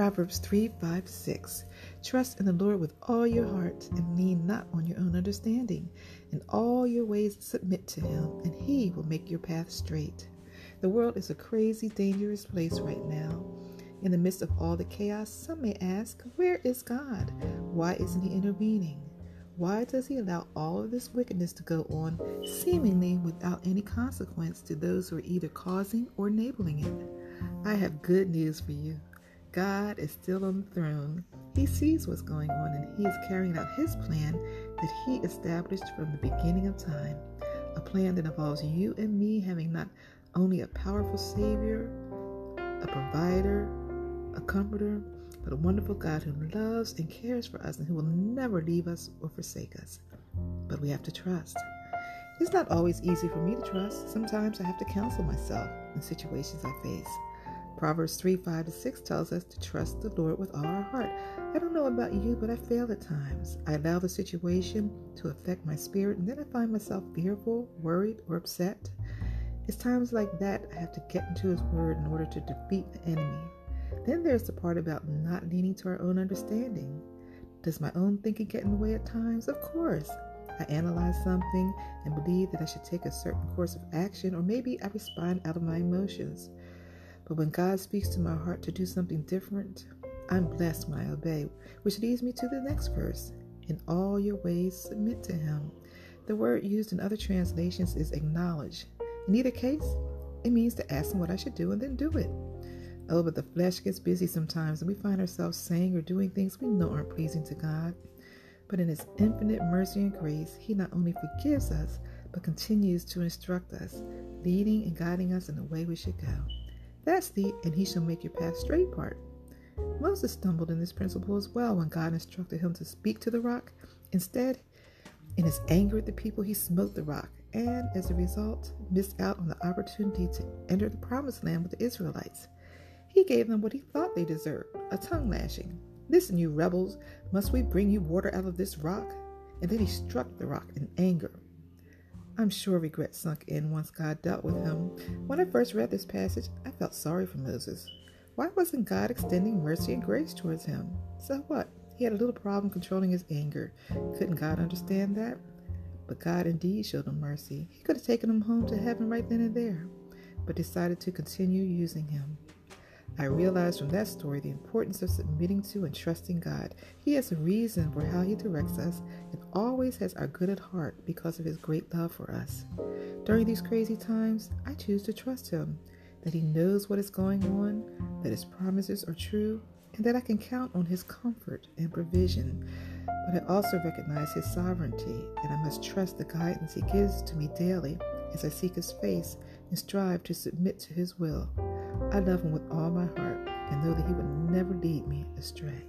Proverbs 3 5 6. Trust in the Lord with all your heart and lean not on your own understanding. In all your ways submit to him, and he will make your path straight. The world is a crazy, dangerous place right now. In the midst of all the chaos, some may ask, Where is God? Why isn't he intervening? Why does he allow all of this wickedness to go on, seemingly without any consequence to those who are either causing or enabling it? I have good news for you. God is still on the throne. He sees what's going on and He is carrying out His plan that He established from the beginning of time. A plan that involves you and me having not only a powerful Savior, a provider, a comforter, but a wonderful God who loves and cares for us and who will never leave us or forsake us. But we have to trust. It's not always easy for me to trust. Sometimes I have to counsel myself in situations I face. Proverbs 3 5 to 6 tells us to trust the Lord with all our heart. I don't know about you, but I fail at times. I allow the situation to affect my spirit, and then I find myself fearful, worried, or upset. It's times like that I have to get into His Word in order to defeat the enemy. Then there's the part about not leaning to our own understanding. Does my own thinking get in the way at times? Of course. I analyze something and believe that I should take a certain course of action, or maybe I respond out of my emotions. But when God speaks to my heart to do something different, I'm blessed when I obey, which leads me to the next verse. In all your ways, submit to Him. The word used in other translations is acknowledge. In either case, it means to ask Him what I should do and then do it. Oh, but the flesh gets busy sometimes and we find ourselves saying or doing things we know aren't pleasing to God. But in His infinite mercy and grace, He not only forgives us, but continues to instruct us, leading and guiding us in the way we should go. That's the and he shall make your path straight part. Moses stumbled in this principle as well when God instructed him to speak to the rock. Instead, in his anger at the people, he smote the rock and, as a result, missed out on the opportunity to enter the promised land with the Israelites. He gave them what he thought they deserved a tongue lashing. Listen, you rebels, must we bring you water out of this rock? And then he struck the rock in anger. I'm sure regret sunk in once God dealt with him. When I first read this passage, felt sorry for Moses. Why wasn't God extending mercy and grace towards him? So what? He had a little problem controlling his anger. Couldn't God understand that? But God indeed showed him mercy. He could have taken him home to heaven right then and there, but decided to continue using him. I realized from that story the importance of submitting to and trusting God. He has a reason for how He directs us and always has our good at heart because of His great love for us. During these crazy times, I choose to trust Him, that He knows what is going on, that His promises are true, and that I can count on His comfort and provision. But I also recognize His sovereignty, and I must trust the guidance He gives to me daily as I seek His face and strive to submit to His will. I love him with all my heart and know that he would never lead me astray.